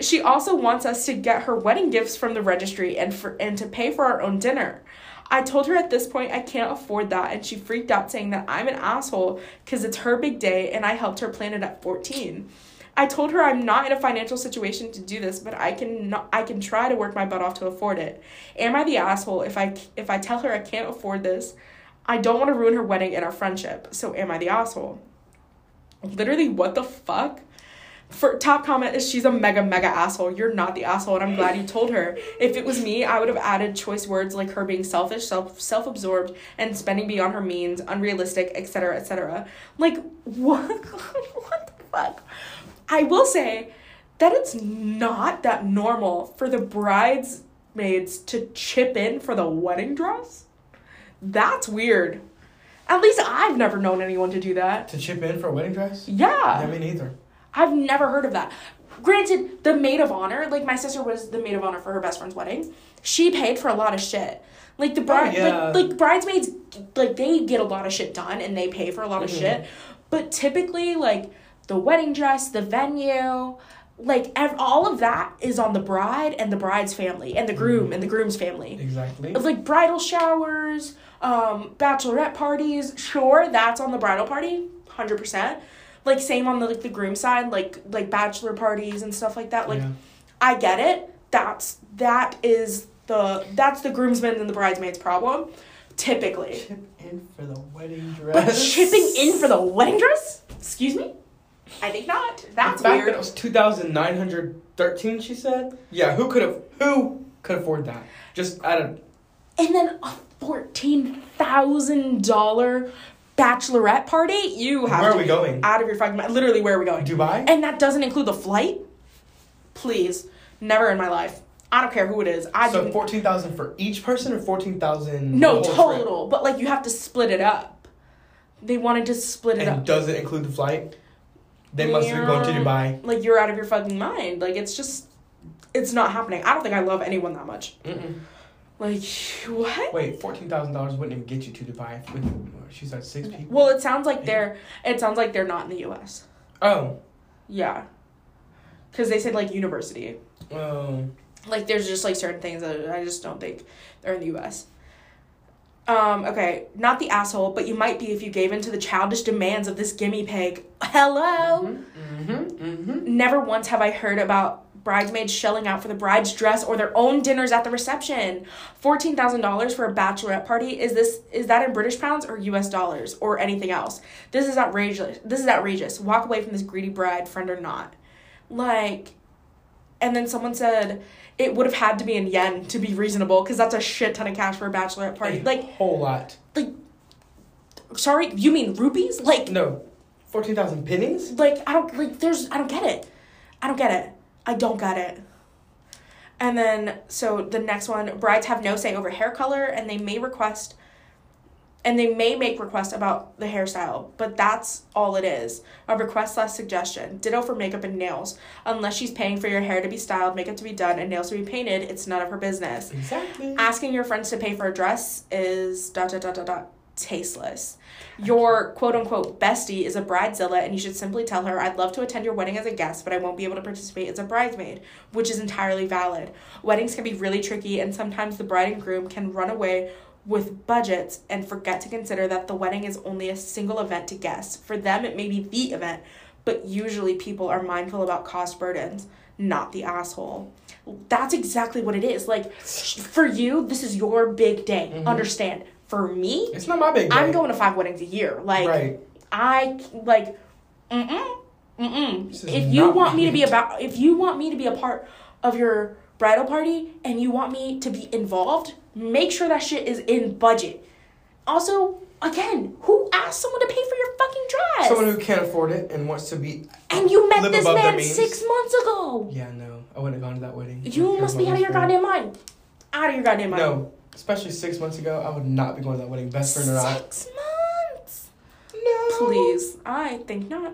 She also wants us to get her wedding gifts from the registry and for and to pay for our own dinner. I told her at this point I can't afford that and she freaked out saying that I'm an asshole cuz it's her big day and I helped her plan it at 14. I told her I'm not in a financial situation to do this, but I can not, I can try to work my butt off to afford it. Am I the asshole if I if I tell her I can't afford this? I don't want to ruin her wedding and our friendship. So am I the asshole? Literally, what the fuck? For top comment is she's a mega mega asshole. You're not the asshole, and I'm glad you told her. If it was me, I would have added choice words like her being selfish, self self absorbed, and spending beyond her means, unrealistic, etc. etc. Like what? what the fuck? I will say that it's not that normal for the bridesmaids to chip in for the wedding dress. That's weird. At least I've never known anyone to do that. To chip in for a wedding dress? Yeah. Yeah, me neither. I've never heard of that. Granted, the maid of honor, like my sister was the maid of honor for her best friend's wedding. She paid for a lot of shit. Like the bride, yeah. like, like bridesmaids, like they get a lot of shit done and they pay for a lot of Mhm. shit. But typically, like the wedding dress, the venue, like ev- all of that is on the bride and the bride's family and the groom and the groom's family Exactly. of like bridal showers, um, bachelorette parties. Sure, that's on the bridal party, hundred percent. Like same on the like the groom side, like like bachelor parties and stuff like that. Like yeah. I get it. That's that is the that's the groomsmen and the bridesmaids problem, typically. Chip in for the wedding dress. But dress. shipping in for the wedding dress? Excuse me? I think not. That's Back weird. then it was two thousand nine hundred thirteen. She said. Yeah. Who could have? Who could afford that? Just out of And then a fourteen thousand dollar bachelorette party? You have Where are we going? out of your fucking mind. Literally, where are we going? Dubai. And that doesn't include the flight? Please. Never in my life. I don't care who it is. I so fourteen thousand for each person, or fourteen thousand? No, total. But like you have to split it up. They wanted to split it And up. does it include the flight? They must be going to Dubai. Like you're out of your fucking mind. Like it's just it's not happening. I don't think I love anyone that much. Mm-mm. Like what? Wait, fourteen thousand dollars wouldn't even get you to Dubai. With she said six people. Well, it sounds like they're it sounds like they're not in the US. Oh. Yeah. Cuz they said like university. Oh. Like there's just like certain things that I just don't think they're in the US. Um, okay, not the asshole, but you might be if you gave in to the childish demands of this gimme pig. Hello. Mm-hmm. Mm-hmm. Never once have I heard about bridesmaids shelling out for the bride's dress or their own dinners at the reception. Fourteen thousand dollars for a bachelorette party is this is that in British pounds or U.S. dollars or anything else? This is outrageous. This is outrageous. Walk away from this greedy bride, friend or not. Like, and then someone said it would have had to be in yen to be reasonable because that's a shit ton of cash for a bachelorette party. A Like, whole lot. like, sorry, you mean rupees? Like, No, fourteen thousand pennies. like I don't like there's I don't get it. I don't get it. I don't get it. And then so the next one, brides have no say over hair color and they may request and they may make requests about the hairstyle, but that's all it is. A request less suggestion. Ditto for makeup and nails. Unless she's paying for your hair to be styled, makeup to be done, and nails to be painted, it's none of her business. Exactly. Asking your friends to pay for a dress is dot dot dot dot dot tasteless. Your quote unquote bestie is a bridezilla, and you should simply tell her, I'd love to attend your wedding as a guest, but I won't be able to participate as a bridesmaid, which is entirely valid. Weddings can be really tricky, and sometimes the bride and groom can run away with budgets and forget to consider that the wedding is only a single event to guests. For them, it may be the event, but usually people are mindful about cost burdens, not the asshole. That's exactly what it is. Like, for you, this is your big day. Mhm. Understand? For me, It's not my big. Day. I'm going to five weddings a year. Like, right. I like, mm mm, mm mm. If you want me to be about, if you want me to be a part of your bridal party and you want me to be involved, make sure that shit is in budget. Also, again, who asked someone to pay for your fucking dress? Someone who can't afford it and wants to be. and you met this man six months ago. Yeah, no, I wouldn't have gone to that wedding. You must be out of your goddamn mind. Out of your goddamn mind. No, especially six months ago, I would not be going to that wedding, best friend or not. Six months. No. Please, I think not.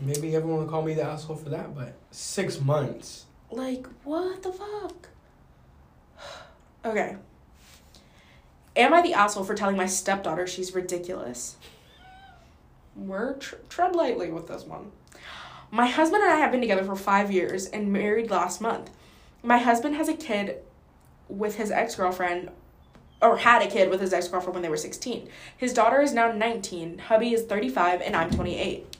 Maybe everyone will call me the asshole for that, but six months. Like, what the fuck? Okay. Am I the asshole for telling my stepdaughter she's ridiculous? We're tr- tread lightly with this one. My husband and I have been together for five years and married last month. My husband has a kid with his ex girlfriend, or had a kid with his ex girlfriend when they were 16. His daughter is now 19, hubby is 35, and I'm 28.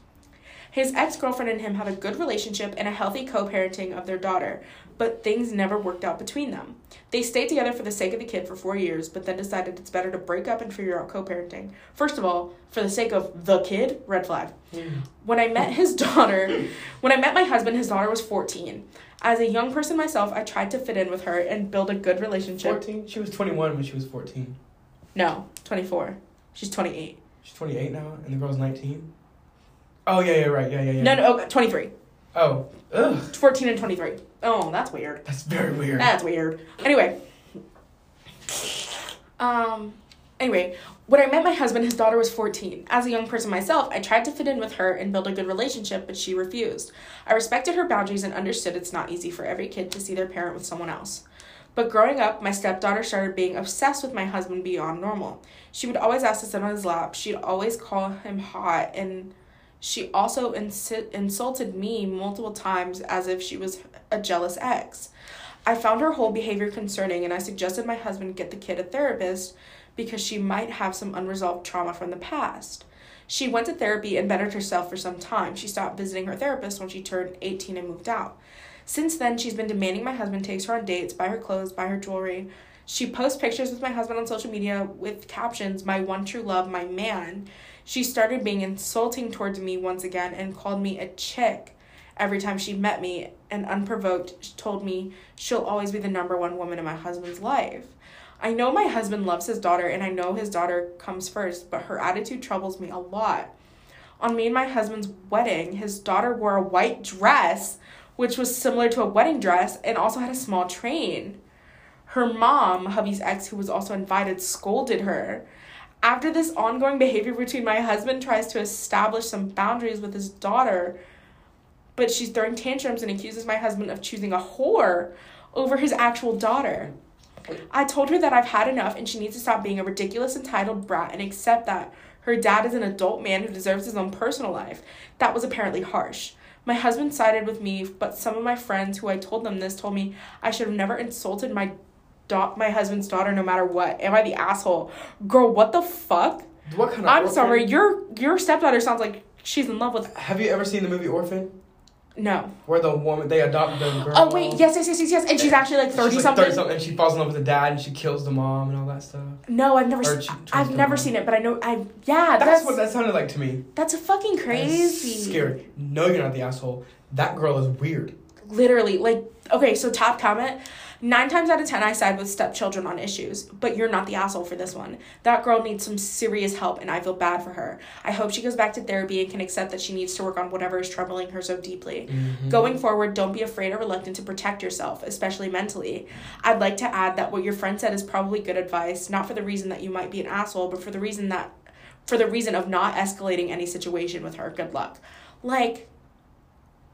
His ex girlfriend and him had a good relationship and a healthy co parenting of their daughter, but things never worked out between them. They stayed together for the sake of the kid for four years, but then decided it's better to break up and figure out co parenting. First of all, for the sake of the kid, red flag. Hmm. When I met his daughter, when I met my husband, his daughter was 14. As a young person myself, I tried to fit in with her and build a good relationship. 14? She was 21 when she was 14. No, 24. She's 28. She's 28 now, and the girl's 19? Oh, yeah, yeah, right. Yeah, yeah, yeah. No, no, okay, 23. Oh, ugh. 14 and 23. Oh, that's weird. That's very weird. That's weird. Anyway. Um anyway, when I met my husband, his daughter was 14. As a young person myself, I tried to fit in with her and build a good relationship, but she refused. I respected her boundaries and understood it's not easy for every kid to see their parent with someone else. But growing up, my stepdaughter started being obsessed with my husband beyond normal. She would always ask to sit on his lap. She'd always call him hot and she also insi- insulted me multiple times as if she was a jealous ex. I found her whole behavior concerning and I suggested my husband get the kid a therapist because she might have some unresolved trauma from the past. She went to therapy and bettered herself for some time. She stopped visiting her therapist when she turned 18 and moved out. Since then, she's been demanding my husband takes her on dates, buy her clothes, buy her jewelry. She posts pictures with my husband on social media with captions, My one true love, my man. She started being insulting towards me once again and called me a chick every time she met me and unprovoked told me she'll always be the number one woman in my husband's life. I know my husband loves his daughter and I know his daughter comes first, but her attitude troubles me a lot. On me and my husband's wedding, his daughter wore a white dress, which was similar to a wedding dress, and also had a small train. Her mom, hubby's ex, who was also invited, scolded her. After this ongoing behavior routine, my husband tries to establish some boundaries with his daughter, but she's throwing tantrums and accuses my husband of choosing a whore over his actual daughter. I told her that I've had enough and she needs to stop being a ridiculous entitled brat and accept that her dad is an adult man who deserves his own personal life. That was apparently harsh. My husband sided with me, but some of my friends who I told them this told me I should have never insulted my da- my husband's daughter no matter what. Am I the asshole? Girl, what the fuck? What kind of I'm orphan- sorry, your your stepdaughter sounds like she's in love with Have you ever seen the movie Orphan? No. Where the woman they adopt the girl. Oh wait, yes, yes, yes, yes, yes. And she's actually like thirty like, something. 30 something, and she falls in love with the dad, and she kills the mom and all that stuff. No, I've never. Or Se- I've never mom. seen it, but I know. I yeah. That's, That's what that sounded like to me. that's a fucking crazy. Scary. No, you're not the asshole. That girl is weird. Literally, like okay. So top comment. Nine times out of ten, I side with stepchildren on issues, but you're not the asshole for this one. That girl needs some serious help, and I feel bad for her. I hope she goes back to therapy and can accept that she needs to work on whatever is troubling her so deeply. Mm-hmm. Going forward, don't be afraid or reluctant to protect yourself, especially mentally. I'd like to add that what your friend said is probably good advice, not for the reason that you might be an asshole, but for the reason that for the reason of not escalating any situation with her. Good luck. Like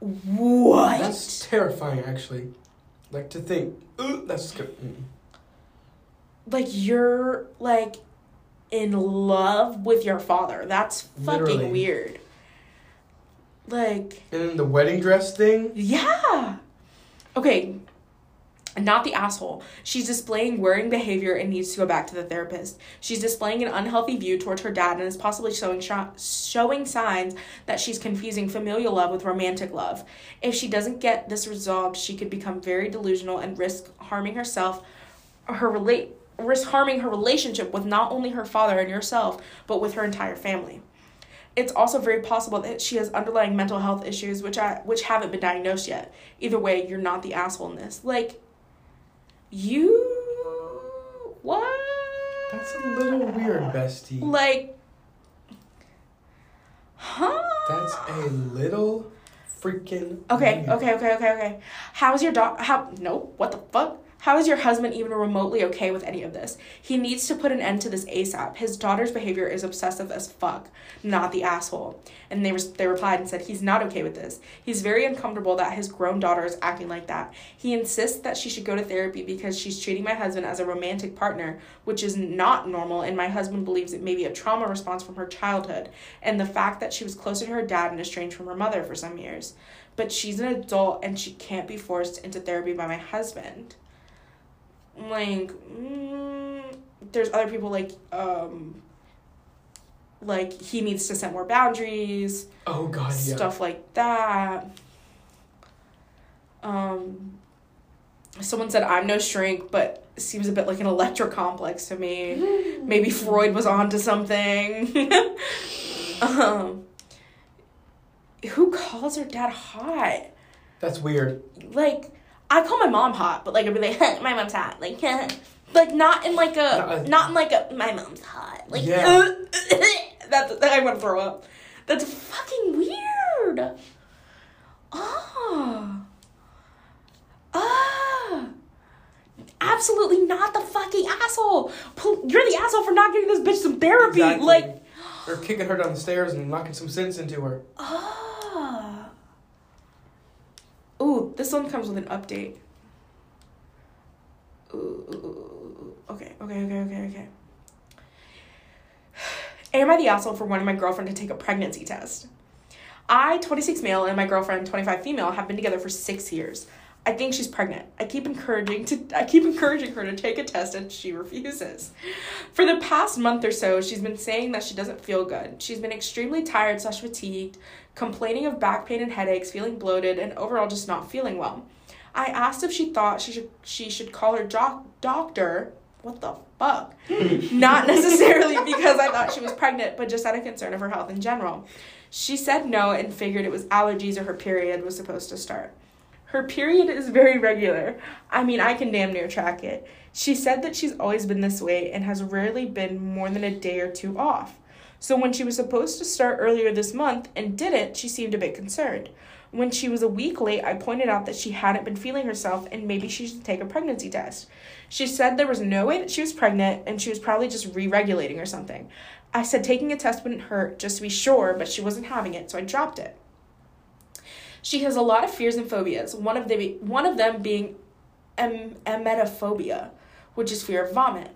what? That's terrifying, actually. Like to think, "Ooh, that's. Mm. like you're like in love with your father. That's fucking Literally. weird. Like And then the wedding dress thing. Yeah. Okay. Not the asshole. She's displaying worrying behavior and needs to go back to the therapist. She's displaying an unhealthy view towards her dad and is possibly showing sh- showing signs that she's confusing familial love with romantic love. If she doesn't get this resolved, she could become very delusional and risk harming herself, her relate risk harming her relationship with not only her father and yourself, but with her entire family it's also very possible that she has underlying mental health issues which I which haven't been diagnosed yet. Either way, you're not the asshole in this. Like you what? That's a little weird, bestie. like huh? That's a little freaking. Okay, weird. okay, okay, okay, okay. How's your dog? How? No, what the fuck? How is your husband even remotely okay with any of this? He needs to put an end to this ASAP. His daughter's behavior is obsessive as fuck, not the asshole. And they, they replied and said he's not okay with this. He's very uncomfortable that his grown daughter is acting like that. He insists that she should go to therapy because she's treating my husband as a romantic partner, which is not normal, and my husband believes it may be a trauma response from her childhood and the fact that she was closer to her dad and estranged from her mother for some years but she's an adult and she can't be forced into therapy by my husband. Like, mm, there's other people like, um, like he needs to set more boundaries, Oh god, yeah. stuff like that. Um, someone said I'm no shrink, but seems a bit like an Electra complex to me. Maybe Freud was onto something. um, who calls her dad hot? That's weird. like I call my mom hot, but like I'd be like, my mom's hot, like, like not in like a, Not in like a, my mom's hot, like, Yeah. that's that I want to throw up. That's fucking weird. Ah, ah, absolutely not the fucking asshole. You're the asshole for not giving this bitch some therapy. Exactly. Like, Or kicking her down the stairs and knocking some sense into her. ah. Ooh, this one comes with an update. Ooh, okay, okay, okay, okay, okay. Am I the asshole for wanting my girlfriend to take a pregnancy test? I, 26 male, and my girlfriend, 25 female, have been together for six years. I think she's pregnant. I keep encouraging to I keep encouraging her to take a test and she refuses. For the past month or so, she's been saying that she doesn't feel good. She's been extremely tired slash fatigued, complaining of back pain and headaches, feeling bloated, and overall just not feeling well. I asked if she thought she should she should call her doc- doctor. What the fuck? Not necessarily because I thought she was pregnant, but just out of concern of her health in general. She said no and figured it was allergies or her period was supposed to start. Her period is very regular. I mean, I can damn near track it. She said that she's always been this way and has rarely been more than a day or two off. So when she was supposed to start earlier this month and didn't, she seemed a bit concerned. When she was a week late, I pointed out that she hadn't been feeling herself and maybe she should take a pregnancy test. She said there was no way that she was pregnant and she was probably just re regulating or something. I said taking a test wouldn't hurt just to be sure, but she wasn't having it, so I dropped it. She has a lot of fears and phobias. One of the one of them being em- emetophobia, which is fear of vomit.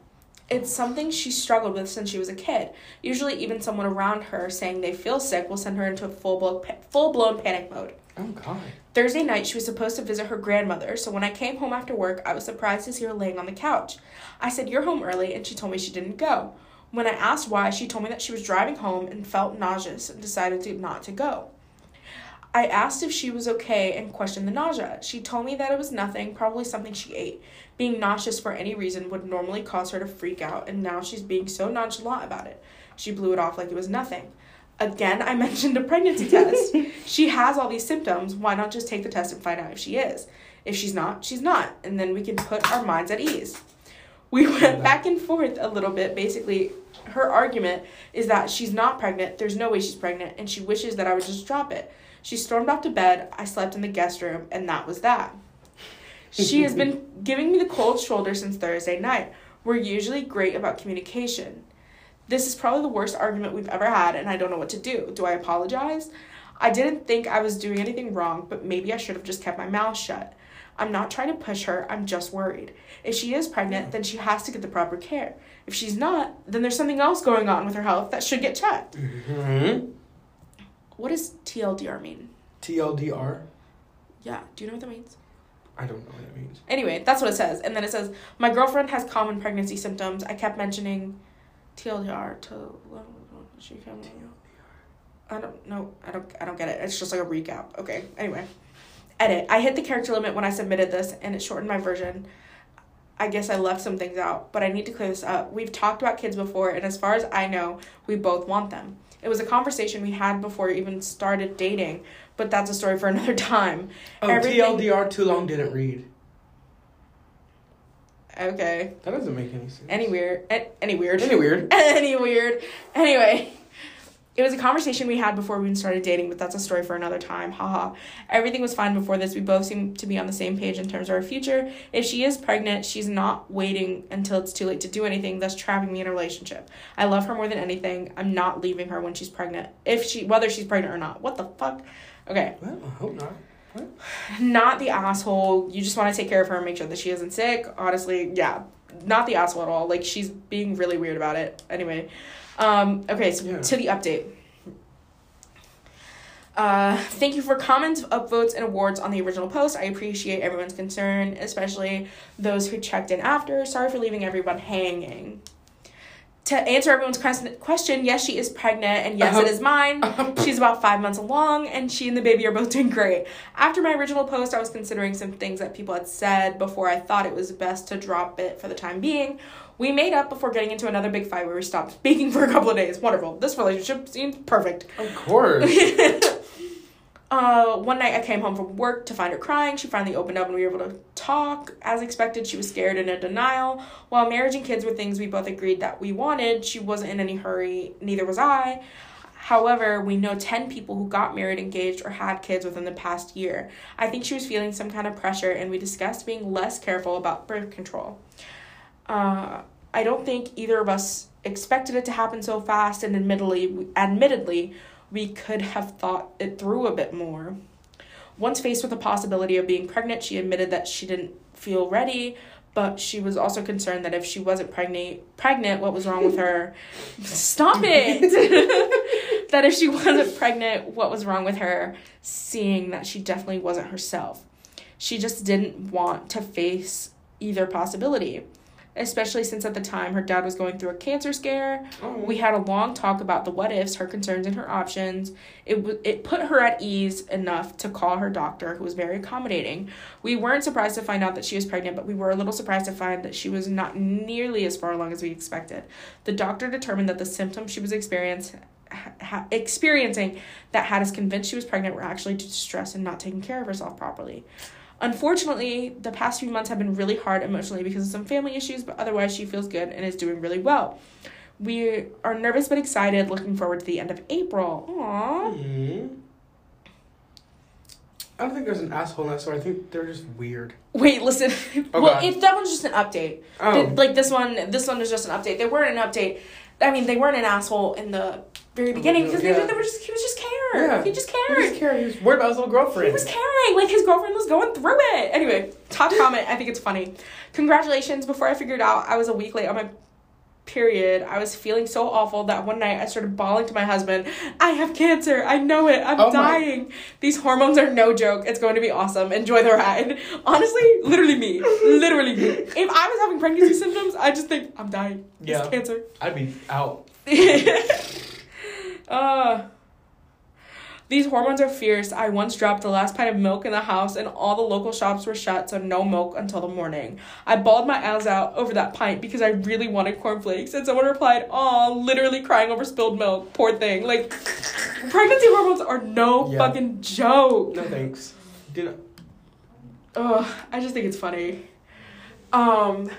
It's something she struggled with since she was a kid. Usually, even someone around her saying they feel sick will send her into a full blown full blown panic mode. Oh god. Thursday night, she was supposed to visit her grandmother, so when I came home after work, I was surprised to see her laying on the couch. I said, You're home early, and she told me she didn't go. When I asked why, she told me that she was driving home and felt nauseous and decided to not to go. I asked if she was okay and questioned the nausea. She told me that it was nothing, probably something she ate. Being nauseous for any reason would normally cause her to freak out, and now she's being so nonchalant about it. She blew it off like it was nothing. Again, I mentioned a pregnancy test. she has all these symptoms. Why not just take the test and find out if she is? If she's not, she's not, and then we can put our minds at ease. We went back and forth a little bit. Basically, her argument is that she's not pregnant, there's no way she's pregnant, and she wishes that I would just drop it. She stormed off to bed. I slept in the guest room, and that was that. She has been giving me the cold shoulder since Thursday night. We're usually great about communication. This is probably the worst argument we've ever had, and I don't know what to do. Do I apologize? I didn't think I was doing anything wrong, but maybe I should have just kept my mouth shut. I'm not trying to push her, I'm just worried. If she is pregnant, then she has to get the proper care. If she's not, then there's something else going on with her health that should get checked. Mm-hmm. What does TLDR mean? TLDR. Yeah, do you know what that means? I don't know what that means. Anyway, that's what it says. And then it says, My girlfriend has common pregnancy symptoms. I kept mentioning TLDR to she kept I don't know. I don't I don't get it. It's just like a recap. Okay. Anyway. Edit. I hit the character limit when I submitted this and it shortened my version. I guess I left some things out, but I need to clear this up. We've talked about kids before, and as far as I know, we both want them. It was a conversation we had before we even started dating, but that's a story for another time. Oh, Everything- TLDR. Too long didn't read. Okay. That doesn't make any sense. Any weird. Any weird. Any weird. any weird. Anyway, it was a conversation we had before we even started dating, but that's a story for another time. Haha. Everything was fine before this. We both seem to be on the same page in terms of our future. If she is pregnant, she's not waiting until it's too late to do anything, thus trapping me in a relationship. I love her more than anything. I'm not leaving her when she's pregnant. If she whether she's pregnant or not. What the fuck? Okay. Well, I hope not. What? Not the asshole. You just want to take care of her and make sure that she isn't sick. Honestly, yeah. Not the asshole at all. Like she's being really weird about it. Anyway. Um, okay, so Yeah. to the update. Uh, thank you for comments, upvotes, and awards on the original post. I appreciate everyone's concern, especially those who checked in after. Sorry for leaving everyone hanging. To answer everyone's question, yes, she is pregnant, and yes, it is mine. She's about five months along, and she and the baby are both doing great. After my original post, I was considering some things that people had said before I thought it was best to drop it for the time being. We made up before getting into another big fight where we stopped speaking for a couple of days. Wonderful. This relationship seems perfect. Of course. Uh, one night I came home from work to find her crying. She finally opened up and we were able to talk. As expected, she was scared and in denial. While marriage and kids were things we both agreed that we wanted, she wasn't in any hurry, neither was I. However, we know 10 people who got married, engaged, or had kids within the past year. I think she was feeling some kind of pressure, and we discussed being less careful about birth control. Uh, I don't think either of us expected it to happen so fast, and admittedly, admittedly, we could have thought it through a bit more. Once faced with the possibility of being pregnant, she admitted that she didn't feel ready, but she was also concerned that if she wasn't pregnant, pregnant, what was wrong with her? Stop it. that if she wasn't pregnant, what was wrong with her? Seeing that she definitely wasn't herself. She just didn't want to face either possibility, especially since at the time her dad was going through a cancer scare. Oh. We had a long talk about the what ifs, her concerns, and her options. It w- it put her at ease enough to call her doctor, who was very accommodating. We weren't surprised to find out that she was pregnant, but we were a little surprised to find that she was not nearly as far along as we expected. The doctor determined that the symptoms she was experience, ha- experiencing that had us convinced she was pregnant were actually due to stress and not taking care of herself properly. Unfortunately, the past few months have been really hard emotionally because of some family issues, but otherwise she feels good and is doing really well. We are nervous but excited, looking forward to the end of April. Aww. Mhm. I don't think there's an asshole in that story. I think they're just weird. Wait, listen. well, Okay. if that one's just an update. Oh. The- like this one, this one is just an update. They weren't an update. I mean, they weren't an asshole in the very oh beginning because Yeah. they, were just he was just cared. Yeah. He just cared. He cared. was caring. He was worried about his little girlfriend. He was caring. Like his girlfriend was going through it. Anyway, top comment. I think it's funny. Congratulations. Before I figured out I was a week late on my period, I was feeling so awful that one night I started bawling to my husband, I have cancer. I know it. I'm Oh my- dying. These hormones are no joke. It's going to be awesome. Enjoy the ride. Honestly, literally me. Literally me. If I was having pregnancy symptoms, I just think I'm dying. Yeah. It's cancer. I'd be out. uh, These hormones are fierce. I once dropped the last pint of milk in the house, and all the local shops were shut, so no milk until the morning. I bawled my eyes out over that pint because I really wanted cornflakes, and someone replied, "Aw, literally crying over spilled milk. Poor thing." Like, pregnancy hormones are no Yeah. fucking joke. No thanks. Did Ugh, I just think it's funny. Um,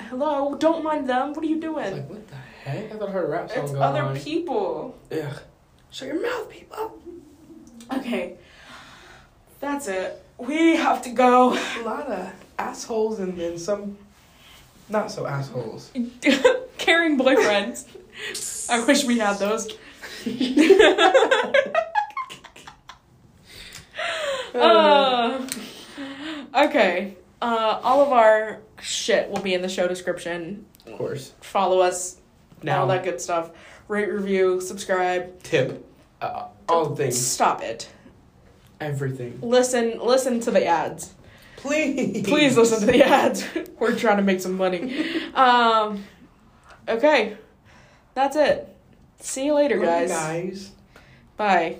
hello, don't mind them. What are you I doing? like, what the heck? I thought I heard a rap song It's other on. people. Ugh. Shut your mouth, people. Okay, that's it. We have to go. A lot of assholes and then some not so assholes. Caring boyfriends. I wish we had those. Uh, okay. Uh, all of our shit will be in the show description. Of course. Follow us, Now, all that good stuff. Rate, review, subscribe. tip. Uh, all things. Stop it. Everything. Listen, listen to the ads. Please. Please listen to the ads. We're trying to make some money. Um, okay, that's it. See you later, guys. guys. Bye.